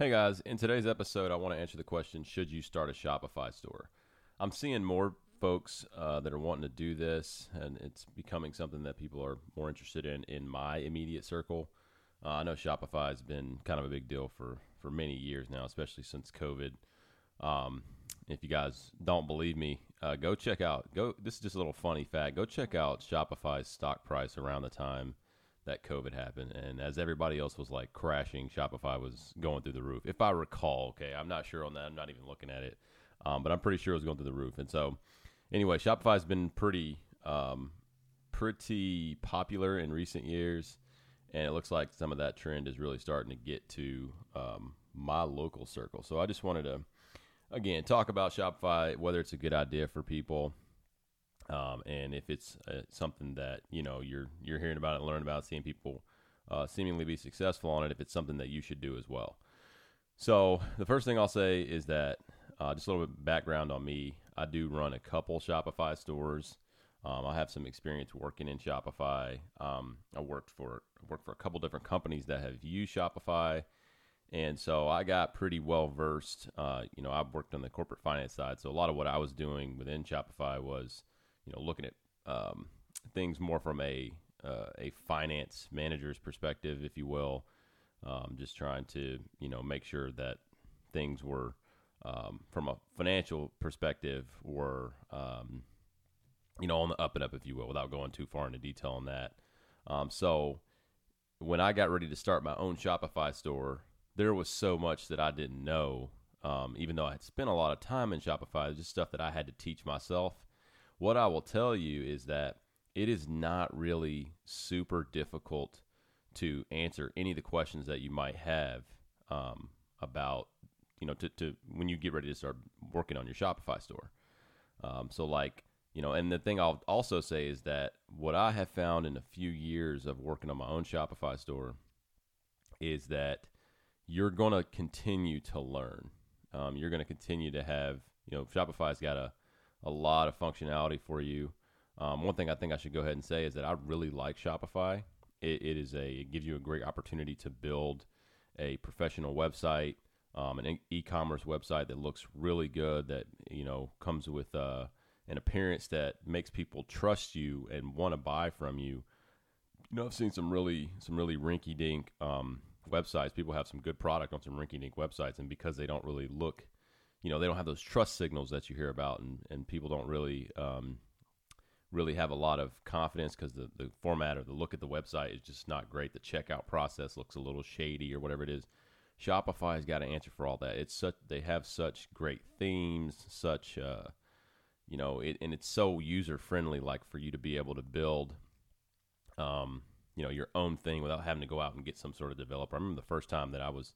Hey guys, in today's episode, I want to answer the question Should you start a Shopify store? I'm seeing more folks uh, that are wanting to do this, and it's becoming something that people are more interested in in my immediate circle. Uh, I know Shopify has been kind of a big deal for, for many years now, especially since COVID. Um, if you guys don't believe me, uh, go check out. Go. This is just a little funny fact. Go check out Shopify's stock price around the time that COVID happened, and as everybody else was like crashing, Shopify was going through the roof. If I recall, okay, I'm not sure on that. I'm not even looking at it, um, but I'm pretty sure it was going through the roof. And so, anyway, Shopify's been pretty, um, pretty popular in recent years, and it looks like some of that trend is really starting to get to um, my local circle. So I just wanted to, again, talk about Shopify, whether it's a good idea for people um, and if it's uh, something that you know you're you're hearing about it, learning about, seeing people uh, seemingly be successful on it, if it's something that you should do as well. So the first thing I'll say is that uh, just a little bit background on me. I do run a couple Shopify stores. Um, I have some experience working in Shopify. Um, I worked for worked for a couple different companies that have used Shopify, and so I got pretty well versed. Uh, you know, I've worked on the corporate finance side, so a lot of what I was doing within Shopify was you know looking at um, things more from a uh, a finance manager's perspective, if you will. Um, just trying to you know make sure that things were um, from a financial perspective were um, you know on the up and up, if you will, without going too far into detail on that. Um, so when I got ready to start my own Shopify store, there was so much that I didn't know. Um, even though I had spent a lot of time in Shopify, just stuff that I had to teach myself what I will tell you is that it is not really super difficult to answer any of the questions that you might have um, about, you know, to, to when you get ready to start working on your Shopify store. Um, so, like, you know, and the thing I'll also say is that what I have found in a few years of working on my own Shopify store is that you're going to continue to learn. Um, you're going to continue to have, you know, Shopify's got a a lot of functionality for you. Um, one thing I think I should go ahead and say is that I really like Shopify. It, it is a it gives you a great opportunity to build a professional website, um, an e-commerce website that looks really good. That you know comes with uh, an appearance that makes people trust you and want to buy from you. You know, I've seen some really some really rinky-dink um, websites. People have some good product on some rinky-dink websites, and because they don't really look you know they don't have those trust signals that you hear about, and, and people don't really um, really have a lot of confidence because the, the format or the look at the website is just not great. The checkout process looks a little shady or whatever it is. Shopify has got to answer for all that. It's such they have such great themes, such uh, you know, it, and it's so user friendly. Like for you to be able to build, um, you know, your own thing without having to go out and get some sort of developer. I remember the first time that I was,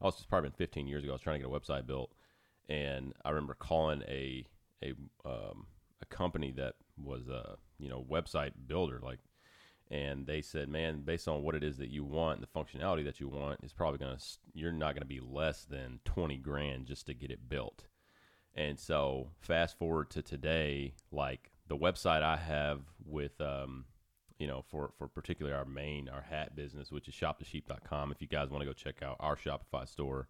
I was just probably been 15 years ago. I was trying to get a website built, and I remember calling a a um, a company that was a you know website builder like and they said man based on what it is that you want the functionality that you want is probably going to you're not going to be less than 20 grand just to get it built. And so fast forward to today like the website i have with um, you know for for particularly our main our hat business which is shopthesheep.com if you guys want to go check out our shopify store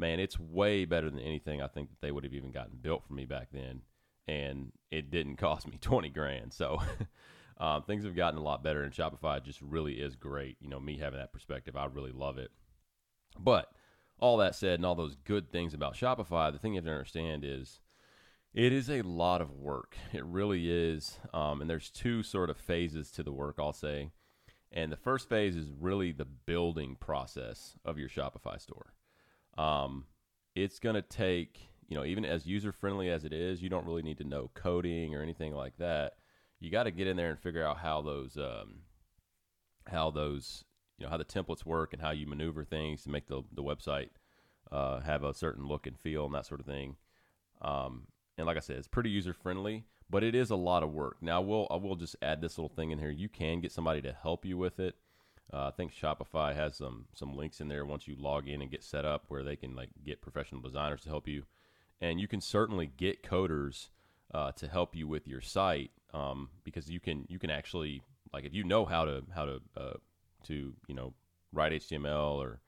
man, it's way better than anything I think that they would have even gotten built for me back then. And it didn't cost me 20 grand. So um, things have gotten a lot better, and Shopify just really is great. You know, me having that perspective, I really love it. But all that said, and all those good things about Shopify, the thing you have to understand is it is a lot of work. It really is. Um, and there's two sort of phases to the work, I'll say. And the first phase is really the building process of your Shopify store. Um, it's going to take, you know, even as user friendly as it is, you don't really need to know coding or anything like that. You got to get in there and figure out how those, um, how those, you know, how the templates work and how you maneuver things to make the the website uh, have a certain look and feel and that sort of thing. Um, and like I said, it's pretty user friendly, but it is a lot of work. Now, we'll I will just add this little thing in here. You can get somebody to help you with it. Uh, I think Shopify has some some links in there once you log in and get set up where they can like get professional designers to help you, and you can certainly get coders uh, to help you with your site um, because you can you can actually like if you know how to how to uh, to you know write HTML or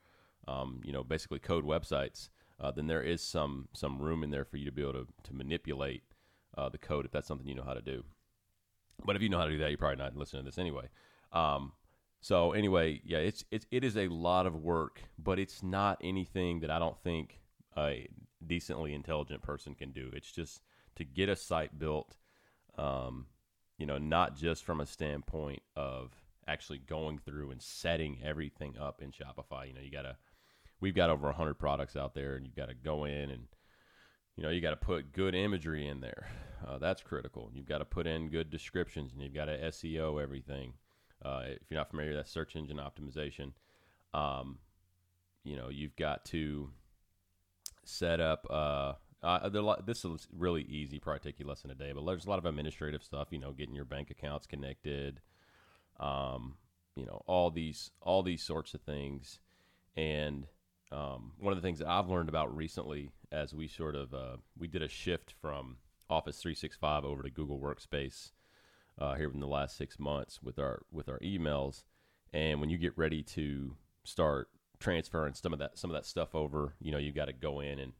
um, you know, basically code websites, uh, then there is some some room in there for you to be able to to manipulate uh, the code if that's something you know how to do. But if you know how to do that, you're probably not listening to this anyway. Um, so anyway, yeah, it's it's it is a lot of work, but it's not anything that I don't think a decently intelligent person can do. It's just to get a site built, um, you know, not just from a standpoint of actually going through and setting everything up in Shopify. You know, you gotta we've got over 100 products out there and you've got to go in and you know you got to put good imagery in there uh, that's critical you've got to put in good descriptions and you've got to seo everything uh, if you're not familiar that's search engine optimization. Um, you know you've got to set up uh, uh, this is really easy probably take you less than a day but there's a lot of administrative stuff you know getting your bank accounts connected um, you know all these all these sorts of things. And um, one of the things that I've learned about recently, as we sort of uh, we did a shift from Office 365 over to Google Workspace uh, here in the last six months with our with our emails, and when you get ready to start transferring some of that some of that stuff over, you know you got to go in and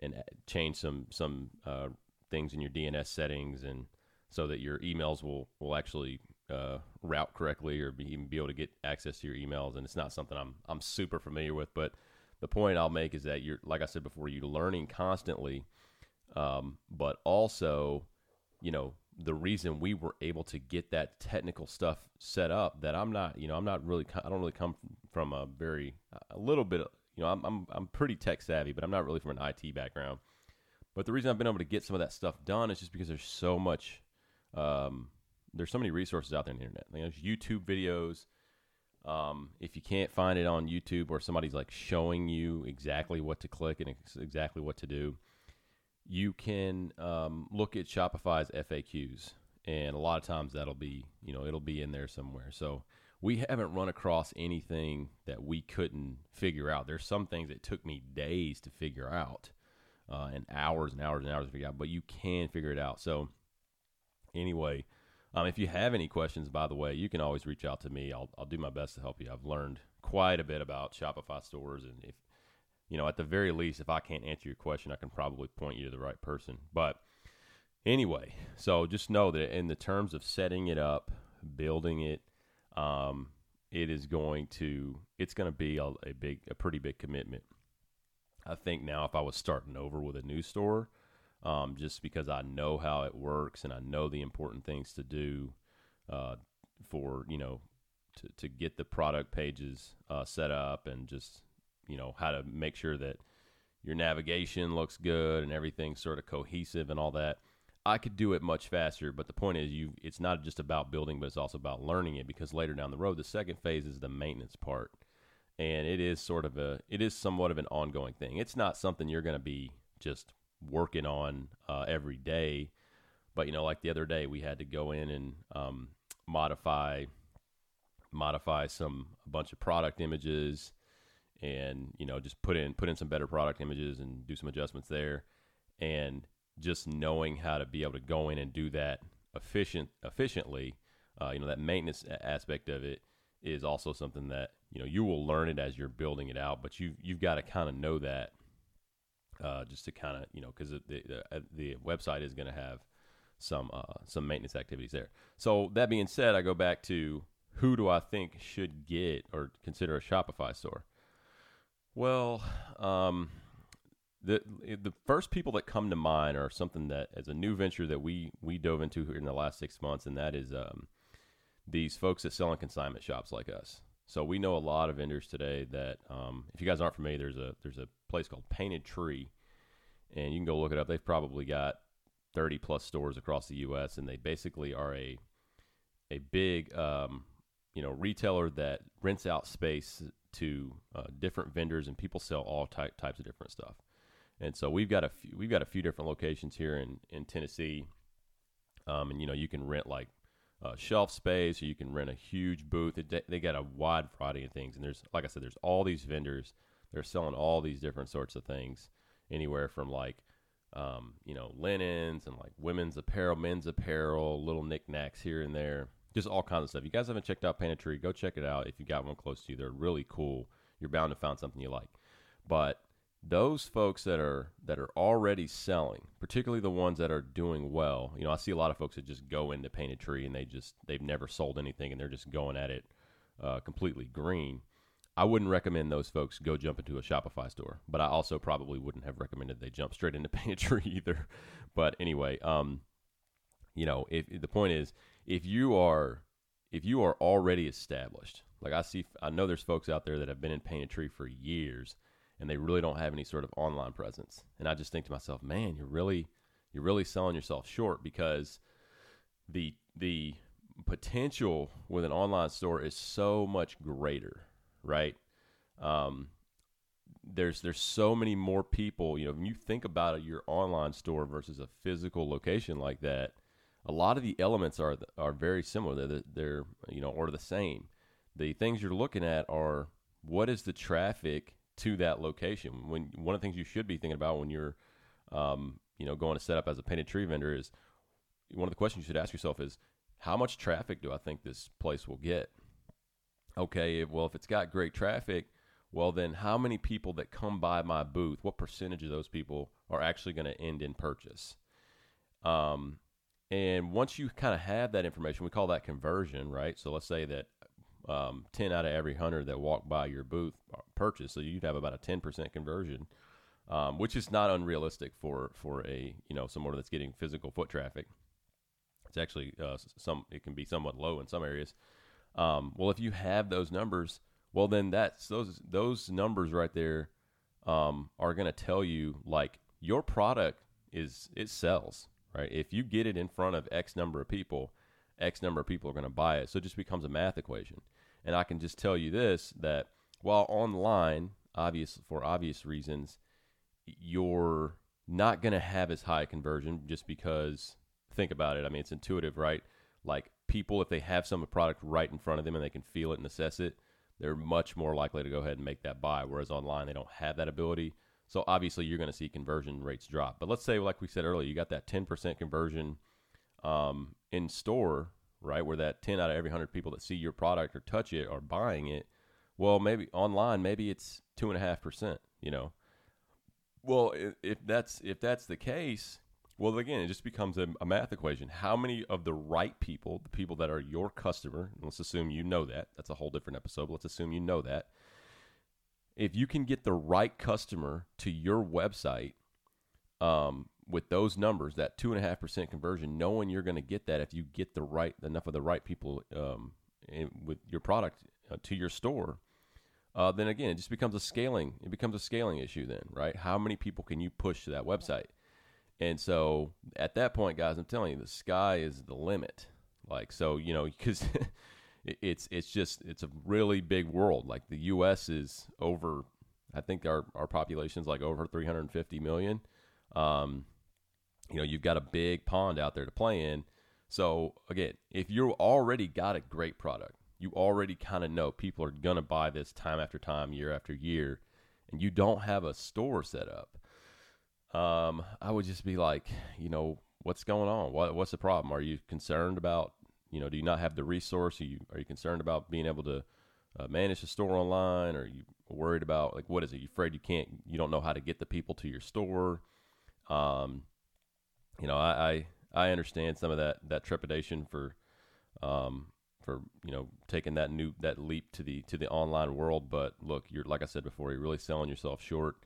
and change some some uh, things in your DNS settings, and so that your emails will will actually uh, route correctly or be, even be able to get access to your emails. And it's not something I'm I'm super familiar with, but the point I'll make is that you're, like I said before, you're learning constantly, um, but also, you know, the reason we were able to get that technical stuff set up that I'm not, you know, I'm not really, I don't really come from a very, a little bit, you know, I'm, I'm, I'm pretty tech savvy, but I'm not really from an IT background. But the reason I've been able to get some of that stuff done is just because there's so much, um, there's so many resources out there on the internet. there's YouTube videos, um, if you can't find it on YouTube or somebody's like showing you exactly what to click and ex- exactly what to do, you can um, look at Shopify's FAQs, and a lot of times that'll be you know it'll be in there somewhere. So we haven't run across anything that we couldn't figure out. There's some things that took me days to figure out, uh, and hours and hours and hours to figure out, but you can figure it out. So anyway, um, if you have any questions, by the way, you can always reach out to me. I'll, I'll do my best to help you. I've learned quite a bit about Shopify stores, and if you know, at the very least, if I can't answer your question, I can probably point you to the right person. But anyway, so just know that in the terms of setting it up, building it, um, it is going to it's going to be a, a big, a pretty big commitment. I think now, if I was starting over with a new store, um, just because I know how it works and I know the important things to do uh, for you know to to get the product pages uh, set up and just you know how to make sure that your navigation looks good and everything's sort of cohesive and all that. I could do it much faster, but the point is, you it's not just about building, but it's also about learning it. Because later down the road, the second phase is the maintenance part, and it is sort of a it is somewhat of an ongoing thing. It's not something you're going to be just working on uh, every day. But you know, like the other day, we had to go in and um, modify modify some a bunch of product images, and you know, just put in put in some better product images and do some adjustments there, and just knowing how to be able to go in and do that efficient efficiently, uh, you know, that maintenance aspect of it is also something that you know you will learn it as you're building it out, but you you've got to kind of know that uh, just to kind of you know because the, the, uh, the website is going to have some uh, some maintenance activities there. So that being said, I go back to who do I think should get or consider a Shopify store? Well, um, the the first people that come to mind are something that as a new venture that we we dove into here in the last six months, and that is um, these folks that sell in consignment shops like us. So we know a lot of vendors today that, um, if you guys aren't familiar, there's a there's a place called Painted Tree, and you can go look it up. They've probably got 30 plus stores across the U.S. and they basically are a a big um, you know retailer that rents out space to uh, different vendors and people sell all ty- types of different stuff. And so we've got a few, we've got a few different locations here in in Tennessee, um, and you know you can rent like uh, shelf space, or you can rent a huge booth. They, they got a wide variety of things, and there's like I said, there's all these vendors. They're selling all these different sorts of things, anywhere from like um, you know linens and like women's apparel, men's apparel, little knickknacks here and there, just all kinds of stuff. You guys haven't checked out Painted Tree? Go check it out if you got one close to you. They're really cool. you're bound to find something you like. But those folks that are that are already selling, particularly the ones that are doing well, you know, I see a lot of folks that just go into Painted Tree and they just they've never sold anything and they're just going at it uh, completely green. I wouldn't recommend those folks go jump into a Shopify store, but I also probably wouldn't have recommended they jump straight into Painted Tree either. But anyway, um, you know, if the point is, if you are if you are already established, like I see, I know there's folks out there that have been in Painted Tree for years, and they really don't have any sort of online presence. And I just think to myself, man, you're really you're really selling yourself short because the the potential with an online store is so much greater, right? Um, there's there's so many more people. You know, when you think about your online store versus a physical location like that, a lot of the elements are are very similar. They're, they're you know or the same. The things you're looking at are what is the traffic to that location. When one of the things you should be thinking about when you're um, you know going to set up as a painted tree vendor is one of the questions you should ask yourself is how much traffic do I think this place will get? Okay, well if it's got great traffic, well then how many people that come by my booth, what percentage of those people are actually going to end in purchase? Um, and once you kind of have that information, we call that conversion, right? So let's say that um, 10 out of every 100 that walk by your booth purchase. So you'd have about a 10% conversion, um, which is not unrealistic for, for a, you know, someone that's getting physical foot traffic. It's actually uh, some, it can be somewhat low in some areas. Um, well, if you have those numbers, well, then that's those, those numbers right there um, are going to tell you like your product is, it sells right? If you get it in front of X number of people, X number of people are going to buy it. So it just becomes a math equation. And I can just tell you this that while online, obvious for obvious reasons, you're not going to have as high a conversion just because think about it. I mean, it's intuitive, right? Like people, if they have some product right in front of them and they can feel it and assess it, they're much more likely to go ahead and make that buy. Whereas online, they don't have that ability. So obviously, you're going to see conversion rates drop. But let's say, like we said earlier, you got that 10% conversion um, in store, right? Where that 10 out of every 100 people that see your product or touch it are buying it. Well, maybe online, maybe it's two and a half percent. You know, well, if that's if that's the case, well, again, it just becomes a, a, math equation. How many of the right people, the people that are your customer, let's assume you know that. That's a whole different episode. Let's assume you know that if you can get the right customer to your website um, with those numbers, that two and a half percent conversion, knowing you're going to get that if you get the right enough of the right people um, in, with your product uh, to your store, uh, then again it just becomes a scaling. It becomes a scaling issue then, right? How many people can you push to that website? And so at that point, guys, I'm telling you, the sky is the limit. Like so, you know, because it's it's just it's a really big world. Like the U.S. is over, I think our our population is like over 350 million. Um, you know, you've got a big pond out there to play in. So again, if you already got a great product, you already kind of know people are gonna buy this time after time, year after year, and you don't have a store set up. Um, I would just be like, you know, what's going on? What, what's the problem? Are you concerned about you know, do you not have the resource? Are you are you concerned about being able to uh, manage the store online? Are you worried about like what is it? You afraid you can't? You don't know how to get the people to your store? Um, you know, I, I I understand some of that that trepidation for um for you know taking that new that leap to the to the online world. But look, you're like I said before, you're really selling yourself short.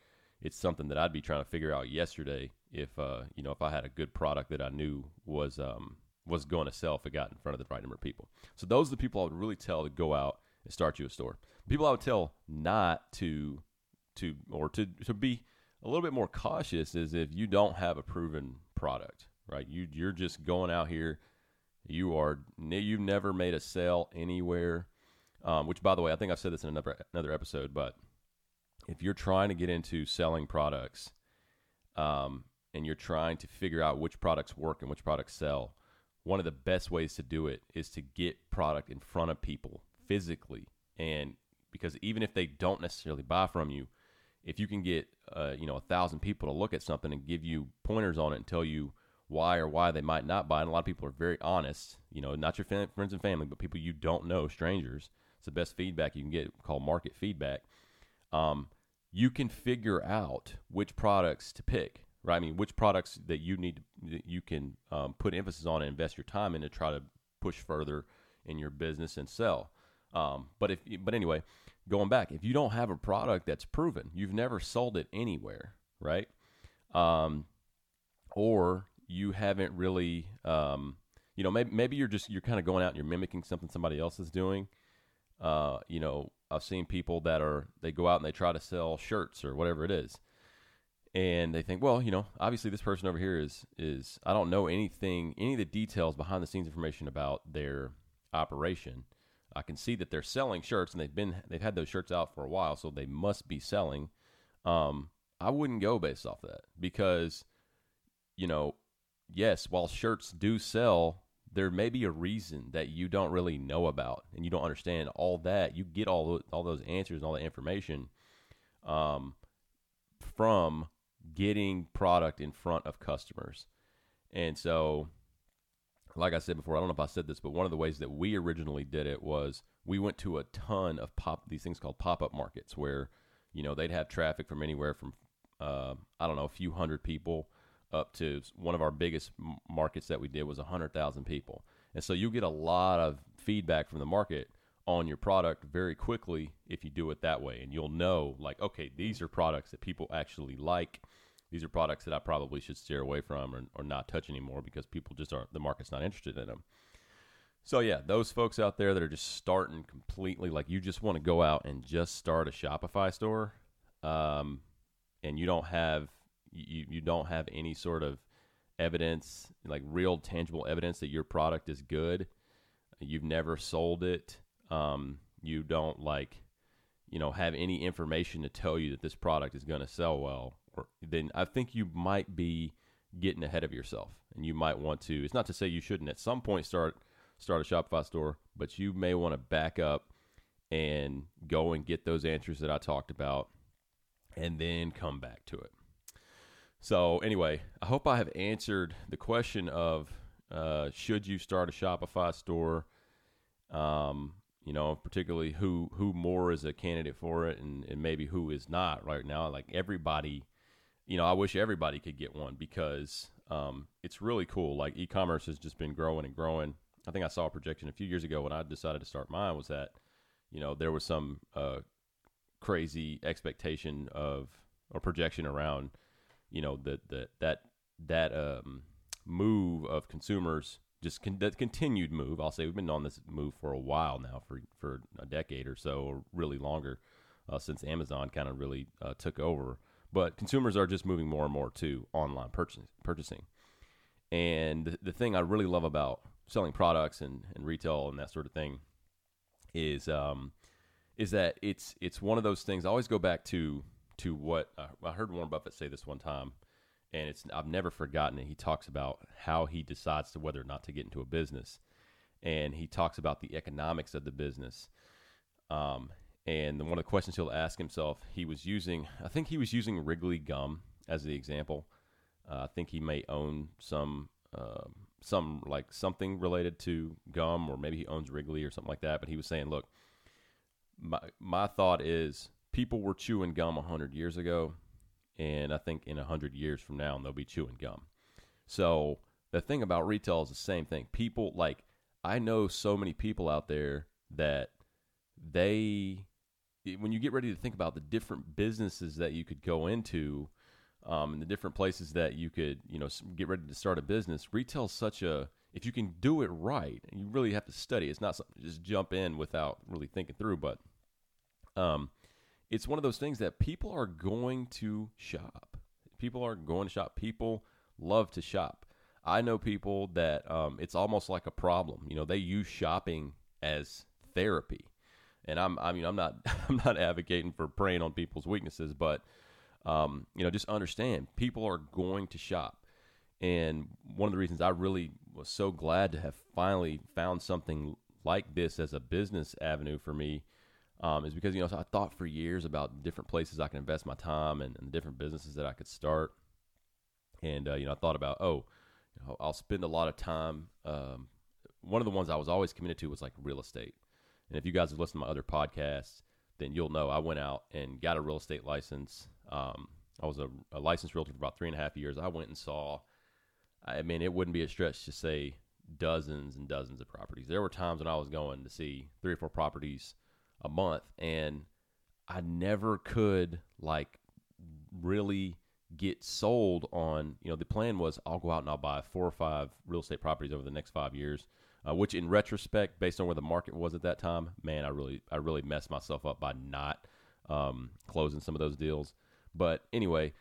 It's something that I'd be trying to figure out yesterday if uh you know if I had a good product that I knew was um was going to sell if it got in front of the right number of people. So those are the people I would really tell to go out and start you a store. People I would tell not to to or to to be a little bit more cautious is if you don't have a proven product, right? You you're just going out here. You are you've never made a sale anywhere. Um, which, by the way, I think I've said this in another another episode, but if you're trying to get into selling products, um, and you're trying to figure out which products work and which products sell, one of the best ways to do it is to get product in front of people physically. And because even if they don't necessarily buy from you if you can get uh, you know a thousand people to look at something and give you pointers on it and tell you why or why they might not buy and a lot of people are very honest you know not your friends and family but people you don't know strangers it's the best feedback you can get called market feedback. Um, you can figure out which products to pick, right? I mean, which products that you need, that you can um, put emphasis on and invest your time in to try to push further in your business and sell. Um, but if, but anyway, going back, if you don't have a product that's proven, you've never sold it anywhere, right? Um, or you haven't really, um, you know, maybe maybe you're just you're kind of going out and you're mimicking something somebody else is doing. Uh, you know, I've seen people that are they go out and they try to sell shirts or whatever it is, and they think, well, you know, obviously this person over here is is I don't know anything, any of the details behind the scenes information about their operation. I can see that they're selling shirts and they've been they've had those shirts out for a while, so they must be selling. Um, I wouldn't go based off that because, you know, yes, while shirts do sell, there may be a reason that you don't really know about and you don't understand all that. You get all all those answers and all that information um, from getting product in front of customers. And so, like I said before, I don't know if I said this, but one of the ways that we originally did it was we went to a ton of pop these things called pop up markets where you know they'd have traffic from anywhere from uh, I don't know a few hundred people up to one of our biggest markets that we did was 100,000 people. And so you get a lot of feedback from the market on your product very quickly if you do it that way. And you'll know, like, okay, these are products that people actually like. These are products that I probably should steer away from or, or not touch anymore because people just aren't, the market's not interested in them. So, yeah, those folks out there that are just starting completely, like you just want to go out and just start a Shopify store um, and you don't have you, you don't have any sort of evidence, like real tangible evidence that your product is good. You've never sold it. Um, you don't like, you know, have any information to tell you that this product is going to sell well. Then I think you might be getting ahead of yourself, and you might want to. It's not to say you shouldn't at some point start start a Shopify store, but you may want to back up and go and get those answers that I talked about, and then come back to it. So anyway, I hope I have answered the question of uh, should you start a Shopify store? Um, you know, particularly who who more is a candidate for it, and, and maybe who is not right now. Like everybody, you know, I wish everybody could get one because um, it's really cool. Like e-commerce has just been growing and growing. I think I saw a projection a few years ago when I decided to start mine was that, you know, there was some uh, crazy expectation of or projection around you know the, the that that um, move of consumers just con- that continued move. I'll say we've been on this move for a while now, for for a decade or so, or really longer, uh, since Amazon kind of really uh, took over. But consumers are just moving more and more to online purchasing. purchasing. And the, the thing I really love about selling products and, and retail and that sort of thing is um, is that it's it's one of those things. I always go back to to what uh, I heard Warren Buffett say this one time, and it's I've never forgotten it. He talks about how he decides to whether or not to get into a business, and he talks about the economics of the business. Um, and one of the questions he'll ask himself, he was using, I think he was using Wrigley gum as the example. Uh, I think he may own some, uh, some like something related to gum, or maybe he owns Wrigley or something like that. But he was saying, look, my my thought is people were chewing gum 100 years ago, and I think in 100 years from now, they'll be chewing gum. So the thing about retail is the same thing. People, like, I know so many people out there that they, when you get ready to think about the different businesses that you could go into, um, and the different places that you could, you know, get ready to start a business, retail such a, if you can do it right, and you really have to study, it's not something just jump in without really thinking through, but um, it's one of those things that people are going to shop. People are going to shop. People love to shop. I know people that um, it's almost like a problem. You know, they use shopping as therapy, and I'm I mean I'm not I'm not advocating for preying on people's weaknesses, but um, you know just understand people are going to shop, and one of the reasons I really was so glad to have finally found something like this as a business avenue for me um, is because you know so I thought for years about different places I can invest my time and, and different businesses that I could start, and uh, you know I thought about oh, you know, I'll spend a lot of time. Um, one of the ones I was always committed to was like real estate, and if you guys have listened to my other podcasts, then you'll know I went out and got a real estate license. Um, I was a, a, licensed realtor for about three and a half years. I went and saw, I mean, it wouldn't be a stretch to say dozens and dozens of properties. There were times when I was going to see three or four properties a month, and I never could like really get sold on. You know, the plan was I'll go out and I'll buy four or five real estate properties over the next five years. Uh, which, in retrospect, based on where the market was at that time, man, I really, I really messed myself up by not um, closing some of those deals. But anyway,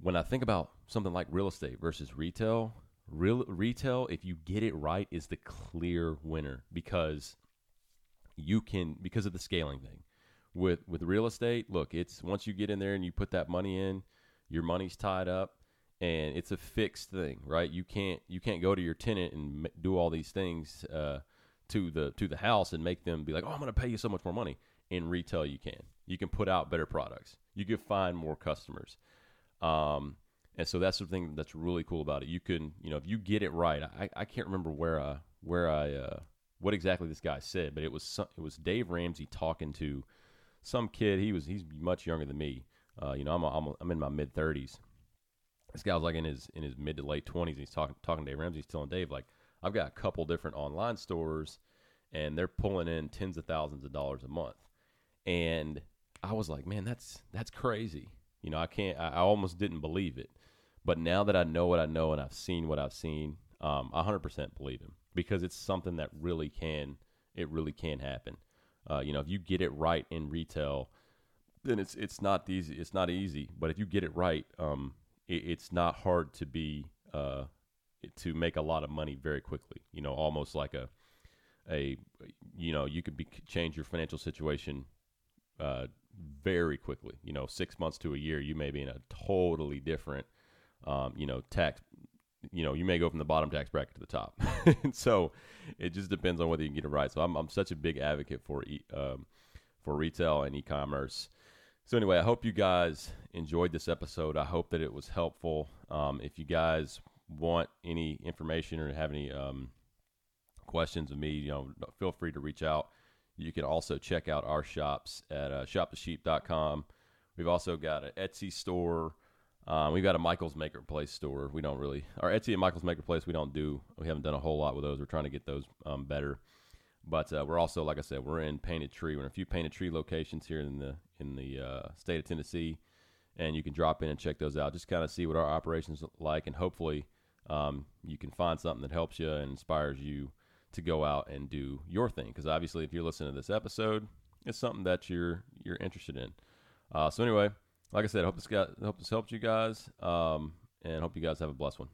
when I think about something like real estate versus retail, real retail, if you get it right, is the clear winner because you can because of the scaling thing. With with real estate, look, it's once you get in there and you put that money in, your money's tied up and it's a fixed thing, right? You can't you can't go to your tenant and do all these things uh, to the to the house and make them be like, "Oh, I'm going to pay you so much more money." In retail, you can. You can put out better products. You can find more customers. Um, and so that's the thing that's really cool about it. You can, you know, if you get it right. I, I can't remember where I where I uh, what exactly this guy said, but it was some, it was Dave Ramsey talking to some kid. He was he's much younger than me. Uh, you know, I'm a, I'm, a, I'm in my mid 30s. This guy was like in his in his mid to late 20s. He's talking talking to Dave Ramsey. He's telling Dave like, I've got a couple different online stores, and they're pulling in tens of thousands of dollars a month. And I was like, man, that's that's crazy. You know, I can't. I, I almost didn't believe it. But now that I know what I know and I've seen what I've seen, um, I 100% believe him because it's something that really can it really can happen. Uh, you know, if you get it right in retail, then it's it's not easy. It's not easy, but if you get it right, um, it, it's not hard to be uh, to make a lot of money very quickly. You know, almost like a a you know you could be change your financial situation uh, very quickly. You know, six months to a year, you may be in a totally different um, you know tax. You know, you may go from the bottom tax bracket to the top. so it just depends on whether you can get it right. So I'm I'm such a big advocate for e- um, for retail and e-commerce. So anyway, I hope you guys enjoyed this episode. I hope that it was helpful. Um, if you guys want any information or have any um, questions of me, you know, feel free to reach out. You can also check out our shops at uh, shopthesheep.com. We've also got an Etsy store. Um, we've got a Michael's Maker Place store. We don't really our Etsy and Michael's Maker Place. We don't do. We haven't done a whole lot with those. We're trying to get those um, better. But uh, we're also, like I said, we're in Painted Tree. We're in a few Painted Tree locations here in the in the uh, state of Tennessee, and you can drop in and check those out. Just kind of see what our operations like, and hopefully, um, you can find something that helps you and inspires you to go out and do your thing. Because obviously, if you're listening to this episode, it's something that you're you're interested in. Uh, so anyway, like I said, I hope this got hope this helped you guys, um, and hope you guys have a blessed one.